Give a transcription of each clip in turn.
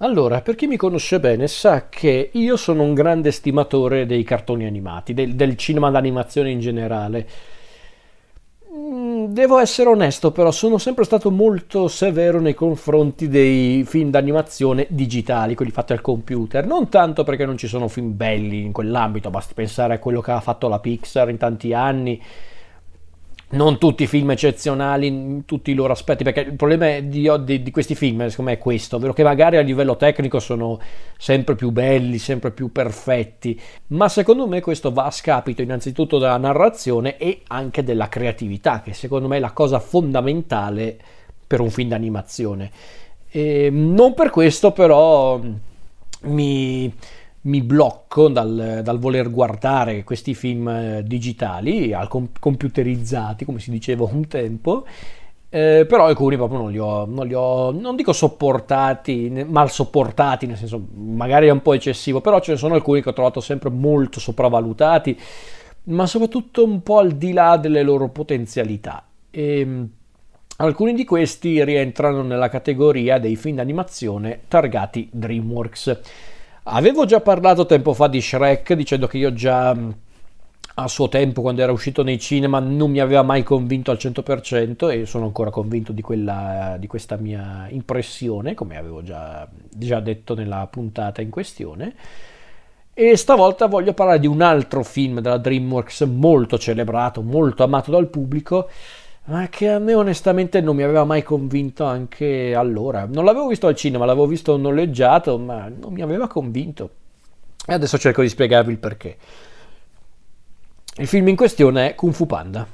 Allora, per chi mi conosce bene sa che io sono un grande stimatore dei cartoni animati, del, del cinema d'animazione in generale. Mm, devo essere onesto, però sono sempre stato molto severo nei confronti dei film d'animazione digitali, quelli fatti al computer. Non tanto perché non ci sono film belli in quell'ambito, basti pensare a quello che ha fatto la Pixar in tanti anni non tutti i film eccezionali in tutti i loro aspetti, perché il problema di, di, di, questi film secondo me è questo, ovvero che magari a livello tecnico sono sempre più belli, sempre più perfetti, ma secondo me questo va a scapito innanzitutto della narrazione e anche della creatività, che secondo me è la cosa fondamentale per un film d'animazione. E non per questo però mi mi blocco dal, dal, voler guardare questi film eh, digitali, al com- computerizzati, come si diceva un tempo, eh, però alcuni proprio non li, ho, non li ho, non dico sopportati, mal sopportati, nel senso magari è un po' eccessivo, però ce ne sono alcuni che ho trovato sempre molto sopravvalutati, ma soprattutto un po' al di là delle loro potenzialità. E, ehm, alcuni di questi rientrano nella categoria dei film d'animazione targati DreamWorks. Avevo già parlato tempo fa di Shrek dicendo che io già mm, a suo tempo quando era uscito nei cinema non mi aveva mai convinto al 100% e sono ancora convinto di, quella, di questa mia impressione come avevo già, già detto nella puntata in questione. E stavolta voglio parlare di un altro film della DreamWorks molto celebrato, molto amato dal pubblico ma che a me onestamente non mi aveva mai convinto anche allora. Non l'avevo visto al cinema, l'avevo visto noleggiato, ma non mi aveva convinto. E adesso cerco di spiegarvi il perché. Il film in questione è Kung Fu Panda.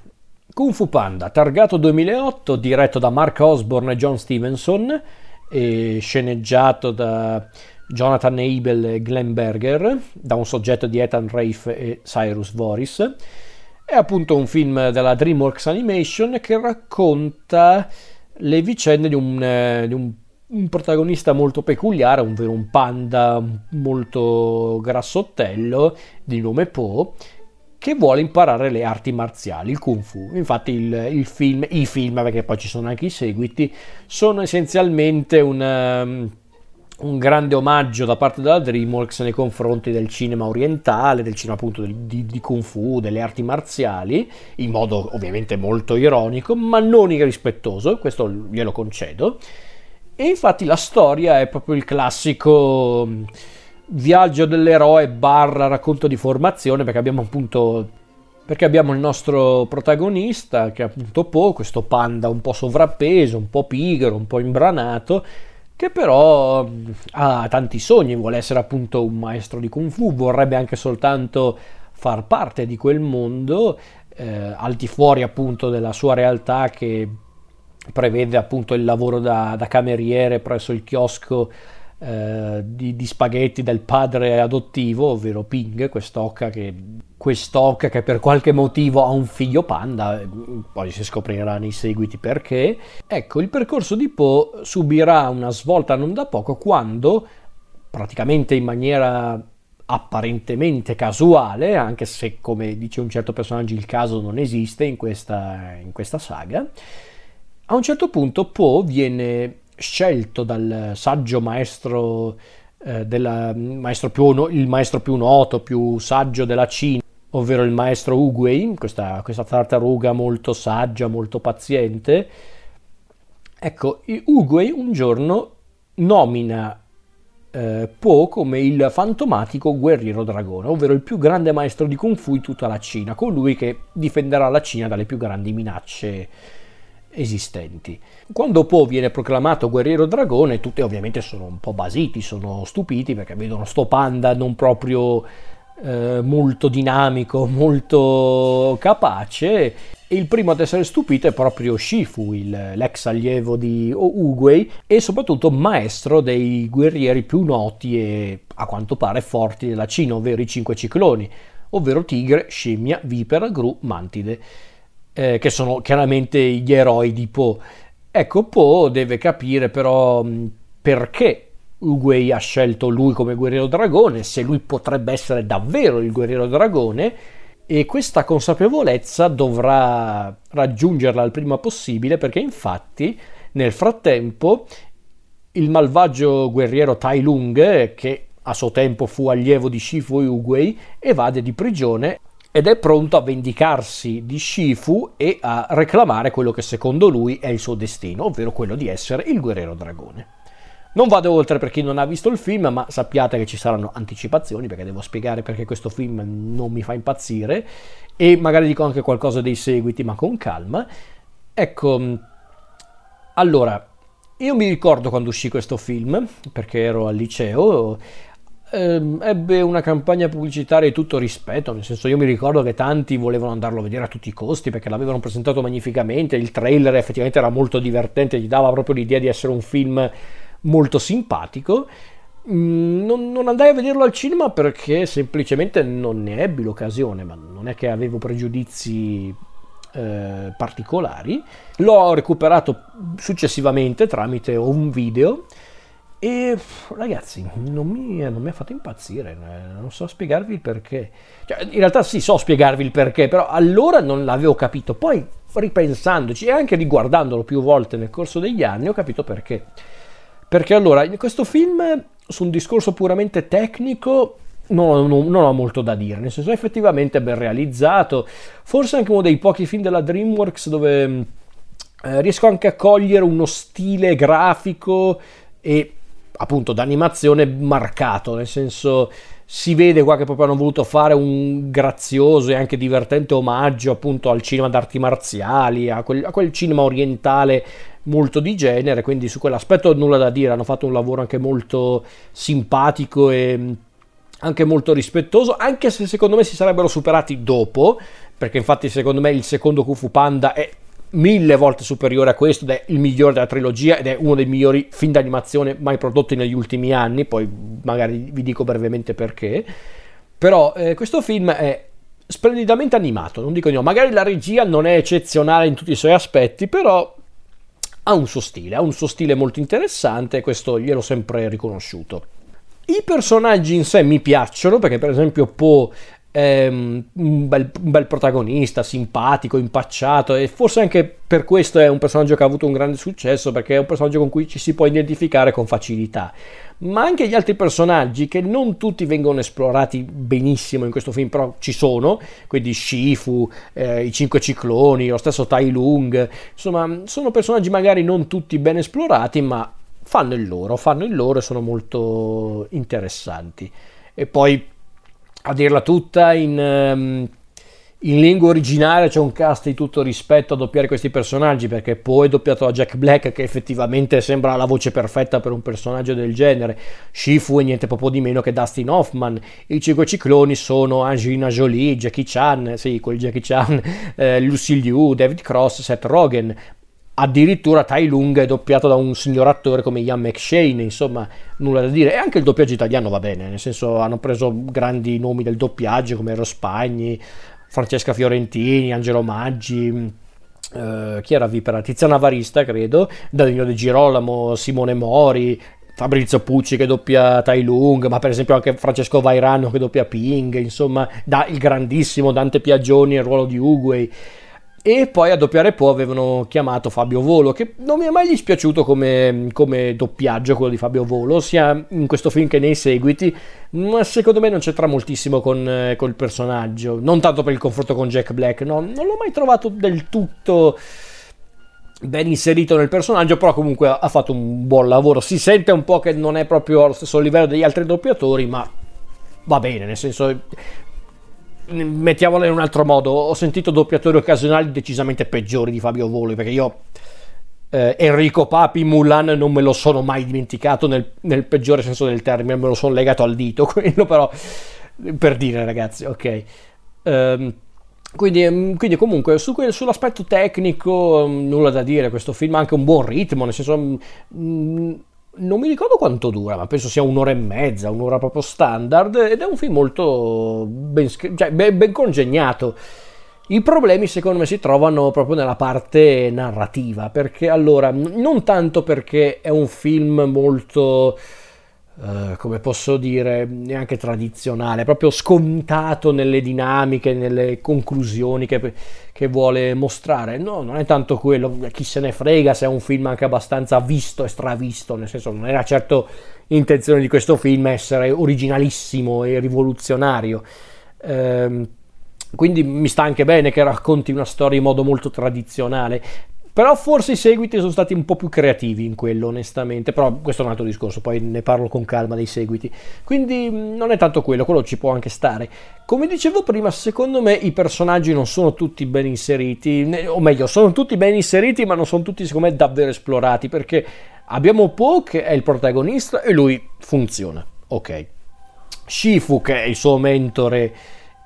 Kung Fu Panda, targato 2008, diretto da Mark Osborne e John Stevenson, e sceneggiato da Jonathan Abel e Glenn Berger, da un soggetto di Ethan Rafe e Cyrus Voris è appunto un film della DreamWorks Animation che racconta le vicende di un, eh, di un, un protagonista molto peculiare, ovvero un panda molto grassottello di nome Po, che vuole imparare le arti marziali, il kung fu. Infatti il, il film, i film, perché poi ci sono anche i seguiti, sono essenzialmente un un grande omaggio da parte della DreamWorks nei confronti del cinema orientale, del cinema appunto di, di, di, Kung Fu, delle arti marziali, in modo ovviamente molto ironico, ma non irrispettoso, questo glielo concedo. E infatti la storia è proprio il classico mm, viaggio dell'eroe barra racconto di formazione, perché abbiamo appunto perché abbiamo il nostro protagonista che è appunto Po, questo panda un po' sovrappeso, un po' pigro, un po' imbranato, che però ha tanti sogni, vuole essere appunto un maestro di kung fu, vorrebbe anche soltanto far parte di quel mondo, eh, al di fuori appunto della sua realtà che prevede appunto il lavoro da, da cameriere presso il chiosco eh, di, di, spaghetti del padre adottivo, ovvero Ping, quest'occa che, quest'occa che per qualche motivo ha un figlio panda, poi si scoprirà nei seguiti perché. Ecco, il percorso di Po subirà una svolta non da poco quando, praticamente in maniera apparentemente casuale, anche se come dice un certo personaggio il caso non esiste in questa, in questa saga, a un certo punto Po viene scelto dal saggio maestro, eh, della, maestro più, il maestro più noto, più saggio della Cina, ovvero il maestro Uguay, questa, questa tartaruga molto saggia, molto paziente. Ecco, Uguay un giorno nomina eh, Po come il fantomatico guerriero dragone, ovvero il più grande maestro di Kung Fu di tutta la Cina, colui che difenderà la Cina dalle più grandi minacce esistenti. Quando Po viene proclamato guerriero dragone, tutti ovviamente sono un po' basiti, sono stupiti perché vedono sto panda non proprio eh, molto dinamico, molto capace. E il primo ad essere stupito è proprio Shifu, il, l'ex allievo di Uguay e soprattutto maestro dei guerrieri più noti e a quanto pare forti della Cina, ovvero i cinque cicloni, ovvero tigre, scimmia, vipera, gru, mantide eh, che sono chiaramente gli eroi di Po. Ecco, Po deve capire però perché Uguay ha scelto lui come guerriero dragone, se lui potrebbe essere davvero il guerriero dragone e questa consapevolezza dovrà raggiungerla il prima possibile perché infatti nel frattempo il malvagio guerriero Tai Lung, che a suo tempo fu allievo di Shifu Uguay, evade di prigione ed è pronto a vendicarsi di Shifu e a reclamare quello che secondo lui è il suo destino, ovvero quello di essere il guerriero dragone. Non vado oltre per chi non ha visto il film, ma sappiate che ci saranno anticipazioni perché devo spiegare perché questo film non mi fa impazzire e magari dico anche qualcosa dei seguiti, ma con calma. Ecco, allora, io mi ricordo quando uscì questo film, perché ero al liceo, ehm, ebbe una campagna pubblicitaria di tutto rispetto, nel senso io mi ricordo che tanti volevano andarlo a vedere a tutti i costi perché l'avevano presentato magnificamente, il trailer effettivamente era molto divertente, gli dava proprio l'idea di essere un film molto simpatico. Mm, non, non, andai a vederlo al cinema perché semplicemente non ne ebbi l'occasione, ma non è che avevo pregiudizi eh, particolari. L'ho recuperato successivamente tramite un video e ragazzi, non mi, ha fatto impazzire, eh, non so spiegarvi il perché. Cioè, in realtà sì, so spiegarvi il perché, però allora non l'avevo capito. Poi ripensandoci e anche riguardandolo più volte nel corso degli anni ho capito perché. Perché allora, in questo film, su un discorso puramente tecnico, non, non, non, ho molto da dire, nel senso effettivamente ben realizzato, forse anche uno dei pochi film della DreamWorks dove eh, riesco anche a cogliere uno stile grafico e appunto d'animazione marcato, nel senso si vede qua che proprio hanno voluto fare un grazioso e anche divertente omaggio appunto al cinema d'arti marziali, a quel, a quel cinema orientale molto di genere, quindi su quell'aspetto nulla da dire, hanno fatto un lavoro anche molto simpatico e anche molto rispettoso, anche se secondo me si sarebbero superati dopo, perché infatti secondo me il secondo Kung Fu Panda è mille volte superiore a questo ed è il migliore della trilogia ed è uno dei migliori film d'animazione mai prodotti negli ultimi anni, poi magari vi dico brevemente perché. Però eh, questo film è splendidamente animato, non dico di no, magari la regia non è eccezionale in tutti i suoi aspetti, però ha un suo stile, ha un suo stile molto interessante e questo gliel'ho sempre riconosciuto. I personaggi in sé mi piacciono perché per esempio Po un bel, un bel, protagonista, simpatico, impacciato e forse anche per questo è un personaggio che ha avuto un grande successo perché è un personaggio con cui ci si può identificare con facilità. Ma anche gli altri personaggi che non tutti vengono esplorati benissimo in questo film, però ci sono, quindi Shifu, eh, i cinque cicloni, lo stesso Tai Lung, insomma sono personaggi magari non tutti ben esplorati ma fanno il loro, fanno il loro e sono molto interessanti. E poi a dirla tutta in, um, in, lingua originale c'è un cast di tutto rispetto a doppiare questi personaggi perché poi doppiato da Jack Black che effettivamente sembra la voce perfetta per un personaggio del genere. Shifu è niente proprio di meno che Dustin Hoffman. I cinque cicloni sono Angelina Jolie, Jackie Chan sì quel Jackie Chan eh, Lucy Liu, David Cross, Seth Rogen addirittura Tai Lung è doppiato da un signor attore come Ian McShane, insomma, nulla da dire. E anche il doppiaggio italiano va bene, nel senso hanno preso grandi nomi del doppiaggio come Ero Spagni, Francesca Fiorentini, Angelo Maggi. Uh, chi era vipera? Tiziana Varista, credo, Danilo De Girolamo, Simone Mori, Fabrizio Pucci che doppia Tai Lung, ma per esempio anche Francesco Vairano che doppia Ping, insomma, da il grandissimo Dante Piaggioni nel ruolo di Uguay. E poi a doppiare Po avevano chiamato Fabio Volo, che non mi è mai dispiaciuto come, come, doppiaggio quello di Fabio Volo, sia in questo film che nei seguiti, ma secondo me non c'entra moltissimo con, eh, col personaggio. Non tanto per il confronto con Jack Black, no, non l'ho mai trovato del tutto ben inserito nel personaggio, però comunque ha fatto un buon lavoro. Si sente un po' che non è proprio allo stesso livello degli altri doppiatori, ma va bene, nel senso mettiamola in un altro modo, ho sentito doppiatori occasionali decisamente peggiori di Fabio Volo, perché io eh, Enrico Papi Mulan non me lo sono mai dimenticato nel, nel, peggiore senso del termine, me lo sono legato al dito, quello però per dire ragazzi, ok. Um, quindi, mm, quindi, comunque su quel, sull'aspetto tecnico mm, nulla da dire, questo film ha anche un buon ritmo, nel senso... Mh, non mi ricordo quanto dura, ma penso sia un'ora e mezza, un'ora proprio standard, ed è un film molto ben, cioè, ben, ben congegnato. I problemi secondo me si trovano proprio nella parte narrativa, perché allora, non tanto perché è un film molto Uh, come posso dire, neanche tradizionale, proprio scontato nelle dinamiche, nelle conclusioni che, che, vuole mostrare. No, non è tanto quello, chi se ne frega se è un film anche abbastanza visto e stravisto, nel senso non era certo intenzione di questo film essere originalissimo e rivoluzionario. Uh, quindi mi sta anche bene che racconti una storia in modo molto tradizionale. Però forse i seguiti sono stati un po' più creativi in quello, onestamente. Però questo è un altro discorso, poi ne parlo con calma dei seguiti. Quindi mm, non è tanto quello, quello ci può anche stare. Come dicevo prima, secondo me i personaggi non sono tutti ben inseriti, o meglio, sono tutti ben inseriti, ma non sono tutti, secondo me, davvero esplorati. Perché abbiamo Po che è il protagonista e lui funziona. Ok. Shifu che è il suo mentore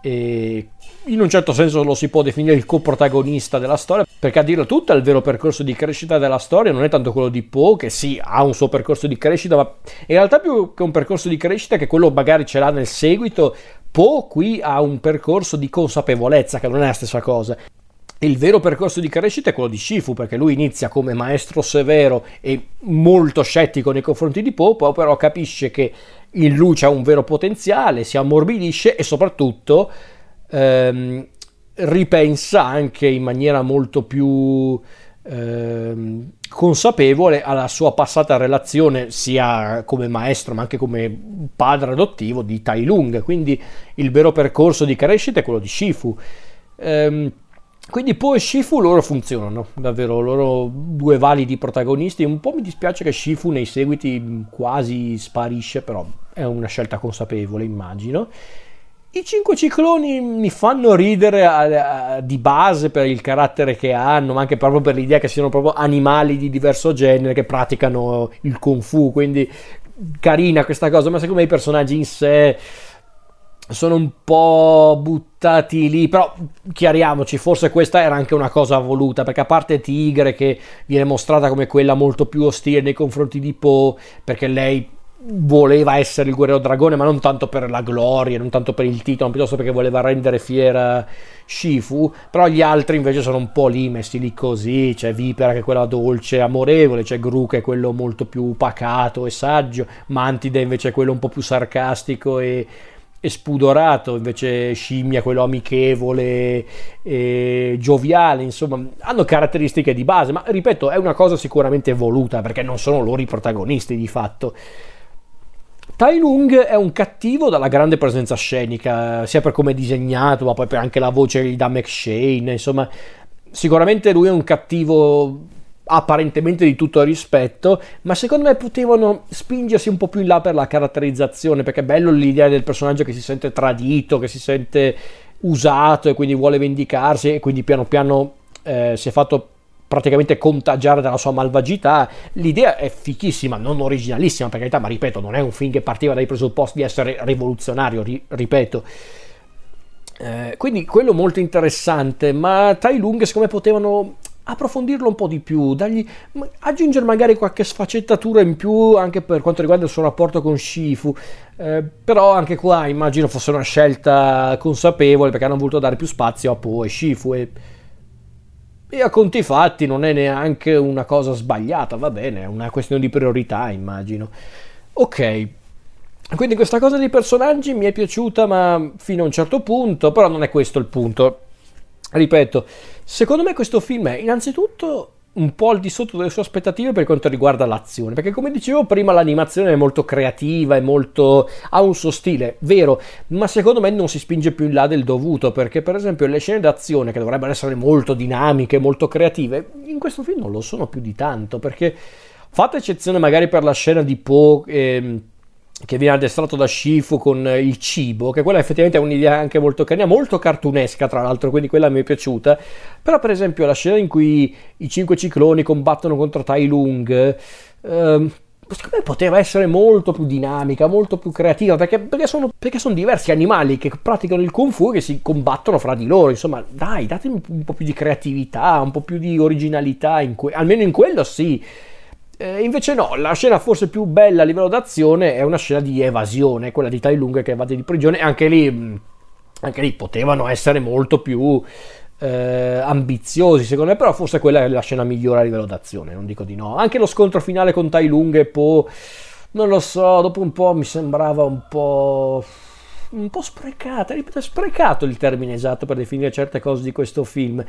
e in un certo senso lo si può definire il coprotagonista della storia, perché a dirlo tutto il vero percorso di crescita della storia non è tanto quello di Poe, che sì, ha un suo percorso di crescita, ma in realtà più che un percorso di crescita, che quello magari ce l'ha nel seguito, Poe qui ha un percorso di consapevolezza, che non è la stessa cosa. Il vero percorso di crescita è quello di Shifu, perché lui inizia come maestro severo e molto scettico nei confronti di Poe, poi però capisce che in lui c'è un vero potenziale, si ammorbidisce e soprattutto ehm, ripensa anche in maniera molto più ehm, consapevole alla sua passata relazione sia come maestro ma anche come padre adottivo di Tai Lung, quindi il vero percorso di crescita è quello di Shifu. Ehm, quindi poi Shifu loro funzionano, davvero, loro due validi protagonisti. Un po' mi dispiace che Shifu nei seguiti quasi sparisce, però è una scelta consapevole, immagino. I cinque cicloni mi fanno ridere a, a, di base per il carattere che hanno, ma anche proprio per l'idea che siano proprio animali di diverso genere che praticano il kung fu, quindi carina questa cosa, ma secondo me i personaggi in sé sono un po' buttati lì, però chiariamoci, forse questa era anche una cosa voluta, perché a parte Tigre che viene mostrata come quella molto più ostile nei confronti di Poe, perché lei voleva essere il guerriero dragone, ma non tanto per la gloria, non tanto per il titolo, piuttosto perché voleva rendere fiera Shifu. Però gli altri invece sono un po' lì, messi lì così. C'è Vipera che è quella dolce amorevole, c'è Gru che è quello molto più pacato e saggio, Mantide invece è quello un po' più sarcastico e spudorato, invece Scimmia quello amichevole e gioviale, insomma, hanno caratteristiche di base, ma ripeto, è una cosa sicuramente voluta perché non sono loro i protagonisti di fatto. Tai Lung è un cattivo dalla grande presenza scenica, sia per come è disegnato, ma poi per anche la voce gli dà McShane, insomma, sicuramente lui è un cattivo apparentemente di tutto rispetto, ma secondo me potevano spingersi un po' più in là per la caratterizzazione, perché è bello l'idea del personaggio che si sente tradito, che si sente usato e quindi vuole vendicarsi e quindi piano piano eh, si è fatto praticamente contagiare dalla sua malvagità. L'idea è fichissima, non originalissima per carità, ma ripeto, non è un film che partiva dai presupposti di essere rivoluzionario, ri- ripeto. Eh, quindi quello molto interessante, ma Tai Lung secondo me potevano approfondirlo un po' di più, dargli, aggiungere magari qualche sfaccettatura in più anche per quanto riguarda il suo rapporto con Shifu, eh, però anche qua immagino fosse una scelta consapevole perché hanno voluto dare più spazio a Po e Shifu e e a conti fatti non è neanche una cosa sbagliata, va bene, è una questione di priorità, immagino. Ok, quindi questa cosa dei personaggi mi è piaciuta, ma fino a un certo punto, però non è questo il punto. Ripeto, secondo me questo film è innanzitutto un po' al di sotto delle sue aspettative per quanto riguarda l'azione, perché come dicevo prima l'animazione è molto creativa, è molto ha un suo stile, vero, ma secondo me non si spinge più in là del dovuto, perché per esempio le scene d'azione che dovrebbero essere molto dinamiche, molto creative, in questo film non lo sono più di tanto, perché fatta eccezione magari per la scena di Poe ehm, che viene addestrato da Shifu con il cibo, che quella effettivamente è un'idea anche molto carina, molto cartunesca tra l'altro, quindi quella mi è piaciuta. Però per esempio la scena in cui i cinque cicloni combattono contro Tai Lung, ehm, secondo me poteva essere molto più dinamica, molto più creativa, perché, perché, sono, perché, sono, diversi animali che praticano il kung fu e che si combattono fra di loro, insomma dai, datemi un po' più di creatività, un po' più di originalità, in que- almeno in quello sì. Eh, invece no, la scena forse più bella a livello d'azione è una scena di evasione, quella di Tai Lung che evade di prigione, anche lì, mm, anche lì potevano essere molto più eh, ambiziosi secondo me, però forse quella è la scena migliore a livello d'azione, non dico di no. Anche lo scontro finale con Tai Lung e Po non lo so, dopo un po' mi sembrava un po' un po' sprecata, ripeto, sprecato il termine esatto per definire certe cose di questo film.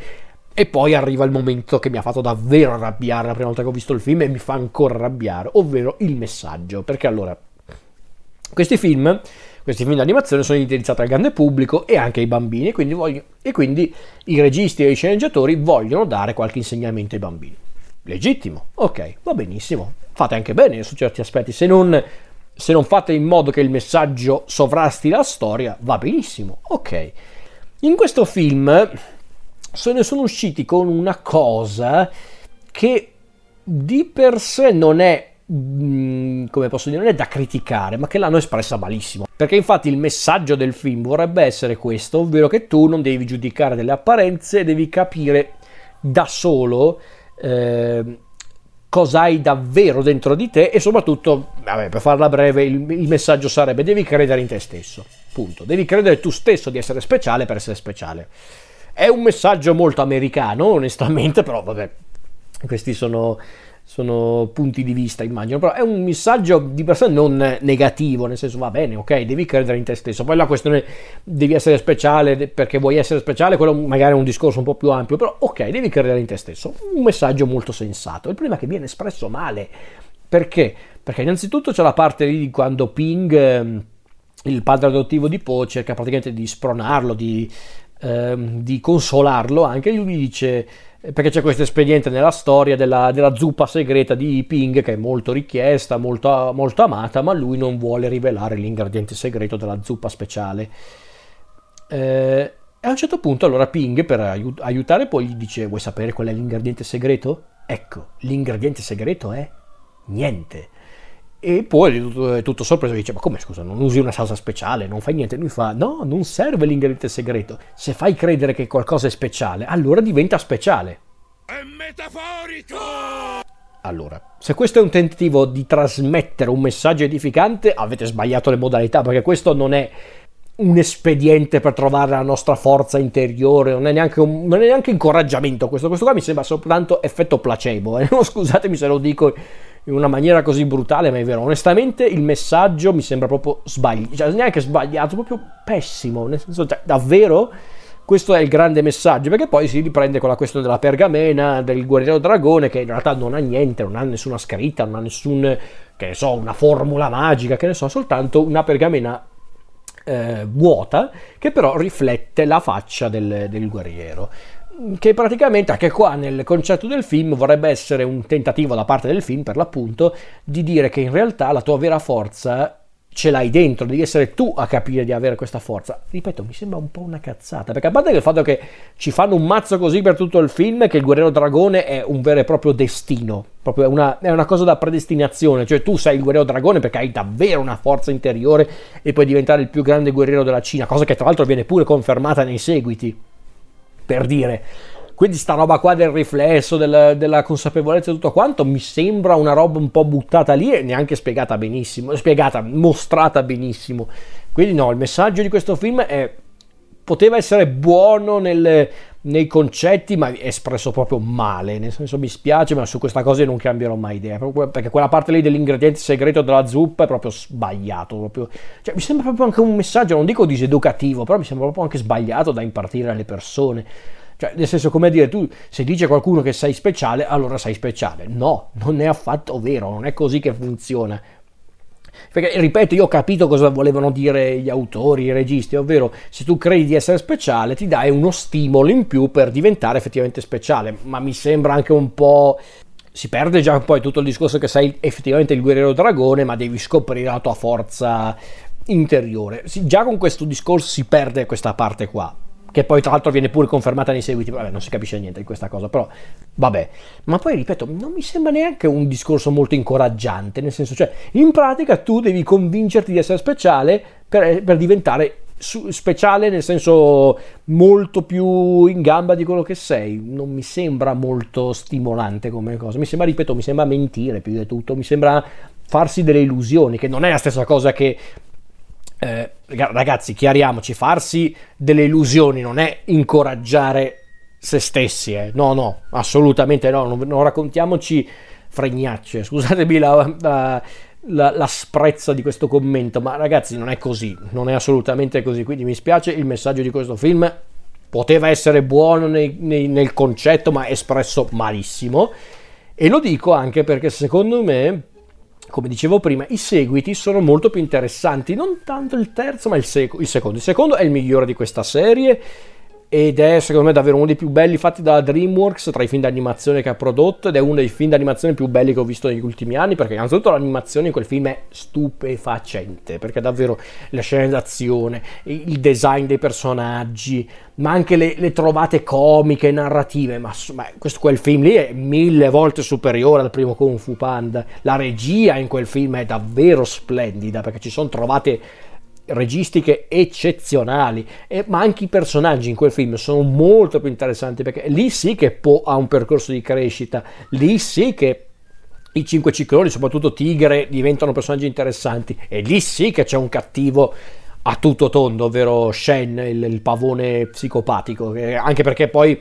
E poi arriva il momento che mi ha fatto davvero arrabbiare la prima volta che ho visto il film e mi fa ancora arrabbiare, ovvero il messaggio. Perché allora, questi film, questi film d'animazione sono indirizzati al grande pubblico e anche ai bambini, quindi voglio, e quindi i registi e i sceneggiatori vogliono dare qualche insegnamento ai bambini. Legittimo, ok, va benissimo, fate anche bene su certi aspetti, se non, se non fate in modo che il messaggio sovrasti la storia, va benissimo, ok. In questo film se ne sono usciti con una cosa che di per sé non è mm, come posso dire, non è da criticare, ma che l'hanno espressa malissimo. Perché infatti il messaggio del film vorrebbe essere questo, ovvero che tu non devi giudicare delle apparenze, devi capire da solo eh, cosa hai davvero dentro di te e soprattutto, vabbè, per farla breve, il, il messaggio sarebbe devi credere in te stesso. Punto. Devi credere tu stesso di essere speciale per essere speciale. È un messaggio molto americano, onestamente, però vabbè, questi sono, sono punti di vista, immagino, però è un messaggio di per sé non negativo, nel senso va bene, ok, devi credere in te stesso. Poi la questione devi essere speciale perché vuoi essere speciale, quello magari è un discorso un po' più ampio, però ok, devi credere in te stesso. Un messaggio molto sensato. Il problema è che viene espresso male. Perché? Perché innanzitutto c'è la parte lì di quando Ping ehm, il padre adottivo di Po cerca praticamente di spronarlo, di ehm, di consolarlo anche, lui dice eh, perché c'è questo espediente nella storia della, della, zuppa segreta di Ping che è molto richiesta, molto, molto amata, ma lui non vuole rivelare l'ingrediente segreto della zuppa speciale. Eh, e a un certo punto allora Ping per aiut- aiutare poi gli dice vuoi sapere qual è l'ingrediente segreto? Ecco, l'ingrediente segreto è niente. E poi tutto, è tutto sorpreso dice: Ma come scusa, non usi una salsa speciale, non fai niente? Lui fa: No, non serve l'ingrediente segreto. Se fai credere che qualcosa è speciale, allora diventa speciale. È metaforico! Allora, se questo è un tentativo di trasmettere un messaggio edificante, avete sbagliato le modalità, perché questo non è un espediente per trovare la nostra forza interiore, non è neanche, un, non è neanche incoraggiamento questo, questo qua mi sembra soltanto effetto placebo, eh? scusatemi se lo dico in una maniera così brutale, ma è vero. Onestamente il messaggio mi sembra proprio sbagliato, cioè neanche sbagliato, proprio pessimo, nel senso, cioè, davvero? Questo è il grande messaggio, perché poi si riprende con la questione della pergamena, del guerriero dragone, che in realtà non ha niente, non ha nessuna scritta, non ha nessun, che ne so, una formula magica, che ne so, soltanto una pergamena eh, vuota, che però riflette la faccia del, del guerriero che praticamente anche qua nel concetto del film vorrebbe essere un tentativo da parte del film per l'appunto di dire che in realtà la tua vera forza ce l'hai dentro, devi essere tu a capire di avere questa forza. Ripeto, mi sembra un po' una cazzata, perché a parte che il fatto che ci fanno un mazzo così per tutto il film, che il guerriero dragone è un vero e proprio destino, proprio una, è una cosa da predestinazione, cioè tu sei il guerriero dragone perché hai davvero una forza interiore e puoi diventare il più grande guerriero della Cina, cosa che tra l'altro viene pure confermata nei seguiti per dire. Quindi sta roba qua del riflesso, del, della consapevolezza e tutto quanto mi sembra una roba un po' buttata lì e neanche spiegata benissimo, spiegata, mostrata benissimo. Quindi no, il messaggio di questo film è, poteva essere buono nel, nei concetti, ma espresso proprio male. Nel senso mi spiace, ma su questa cosa non cambierò mai idea. Perché quella parte lì dell'ingrediente segreto della zuppa è proprio sbagliato. Proprio. Cioè, mi sembra proprio anche un messaggio, non dico diseducativo, però mi sembra proprio anche sbagliato da impartire alle persone. Cioè, nel senso, come dire, tu se dice qualcuno che sei speciale, allora sei speciale. No, non è affatto vero, non è così che funziona. Perché, ripeto, io ho capito cosa volevano dire gli autori, i registi, ovvero se tu credi di essere speciale ti dai uno stimolo in più per diventare effettivamente speciale, ma mi sembra anche un po' si perde già poi tutto il discorso che sei effettivamente il guerriero dragone, ma devi scoprire la tua forza interiore. già con questo discorso si perde questa parte qua che poi tra l'altro viene pure confermata nei seguiti, vabbè non si capisce niente di questa cosa, però vabbè. Ma poi ripeto, non mi sembra neanche un discorso molto incoraggiante, nel senso, cioè, in pratica tu devi convincerti di essere speciale per, per diventare speciale nel senso molto più in gamba di quello che sei. Non mi sembra molto stimolante come cosa. Mi sembra ripeto mi sembra mentire più di tutto. Mi sembra farsi delle illusioni che non è la stessa cosa che eh, ragazzi, chiariamoci, farsi delle illusioni non è incoraggiare se stessi, eh. no, no, assolutamente no, non, non raccontiamoci fregnacce, scusatemi la, la, la, l'asprezza di questo commento, ma ragazzi non è così, non è assolutamente così, quindi mi spiace, il messaggio di questo film poteva essere buono nei, nei, nel concetto, ma espresso malissimo. E lo dico anche perché secondo me, come dicevo prima, i seguiti sono molto più interessanti, non tanto il terzo, ma il, sec- il secondo. Il secondo è il migliore di questa serie ed è secondo me davvero uno dei più belli fatti dalla DreamWorks tra i film d'animazione che ha prodotto ed è uno dei film d'animazione più belli che ho visto negli ultimi anni perché innanzitutto l'animazione in quel film è stupefacente perché davvero la scena d'azione, il design dei personaggi ma anche le, le trovate comiche, narrative ma, ma questo, quel film lì è mille volte superiore al primo Kung Fu Panda. La regia in quel film è davvero splendida perché ci sono trovate registiche eccezionali, eh, ma anche i personaggi in quel film sono molto più interessanti perché lì sì che Po ha un percorso di crescita, lì sì che i cinque cicloni, soprattutto Tigre, diventano personaggi interessanti e lì sì che c'è un cattivo a tutto tondo, ovvero Shen, il, il pavone psicopatico, anche perché poi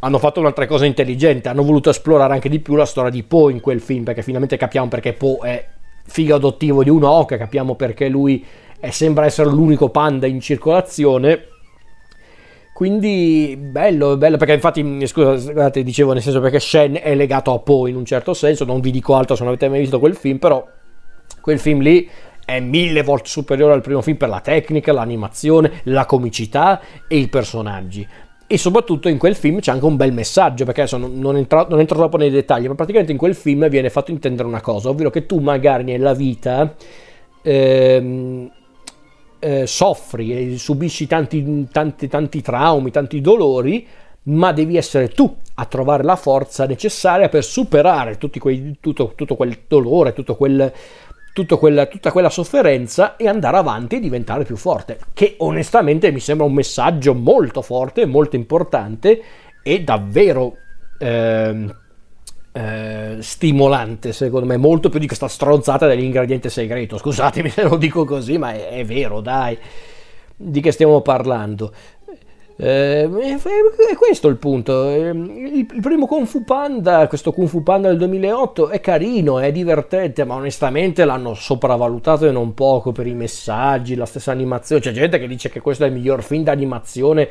hanno fatto un'altra cosa intelligente, hanno voluto esplorare anche di più la storia di Po in quel film, perché finalmente capiamo perché Po è figlio adottivo di un Oka, capiamo perché lui e sembra essere l'unico panda in circolazione. Quindi bello, bello perché infatti, scusate, dicevo nel senso perché Shen è legato a Poe in un certo senso, non vi dico altro se non avete mai visto quel film, però quel film lì è mille volte superiore al primo film per la tecnica, l'animazione, la comicità e i personaggi. E soprattutto in quel film c'è anche un bel messaggio, perché adesso non, entro, non entro troppo nei dettagli, ma praticamente in quel film viene fatto intendere una cosa, ovvero che tu magari nella vita ehm, eh, soffri e subisci tanti, tanti, tanti traumi, tanti dolori, ma devi essere tu a trovare la forza necessaria per superare quei, tutto, tutto, quel dolore, tutto quel, tutto quella, tutta quella sofferenza e andare avanti e diventare più forte. Che onestamente mi sembra un messaggio molto forte, molto importante e davvero eh, eh, stimolante, secondo me, molto più di questa stronzata dell'ingrediente segreto. Scusatemi se lo dico così, ma è, è vero, dai. Di che stiamo parlando? Eh, è questo il punto. Il, il primo Kung Fu Panda, questo Kung Fu Panda del 2008, è carino, è divertente, ma onestamente l'hanno sopravvalutato e non poco per i messaggi, la stessa animazione. C'è gente che dice che questo è il miglior film d'animazione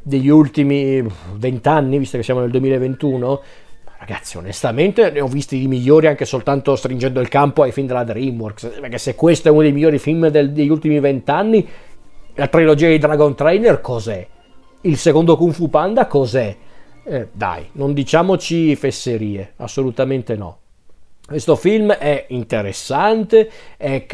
degli ultimi vent'anni, visto che siamo nel 2021. Ragazzi, onestamente ne ho visti di migliori anche soltanto stringendo il campo ai film della DreamWorks. Perché se questo è uno dei migliori film del, degli ultimi vent'anni, la trilogia di Dragon Trainer cos'è? Il secondo Kung Fu Panda cos'è? Eh, dai, non diciamoci fesserie, assolutamente no. Questo film è interessante, è,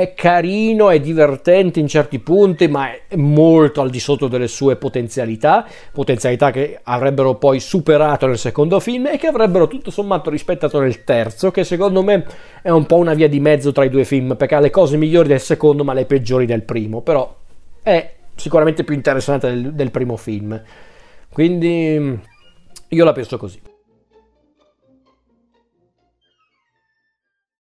è carino, è divertente in certi punti, ma è molto al di sotto delle sue potenzialità, potenzialità che avrebbero poi superato nel secondo film e che avrebbero tutto sommato rispettato nel terzo, che secondo me è un po' una via di mezzo tra i due film, perché ha le cose migliori del secondo ma le peggiori del primo, però è sicuramente più interessante del, del primo film. Quindi io la penso così.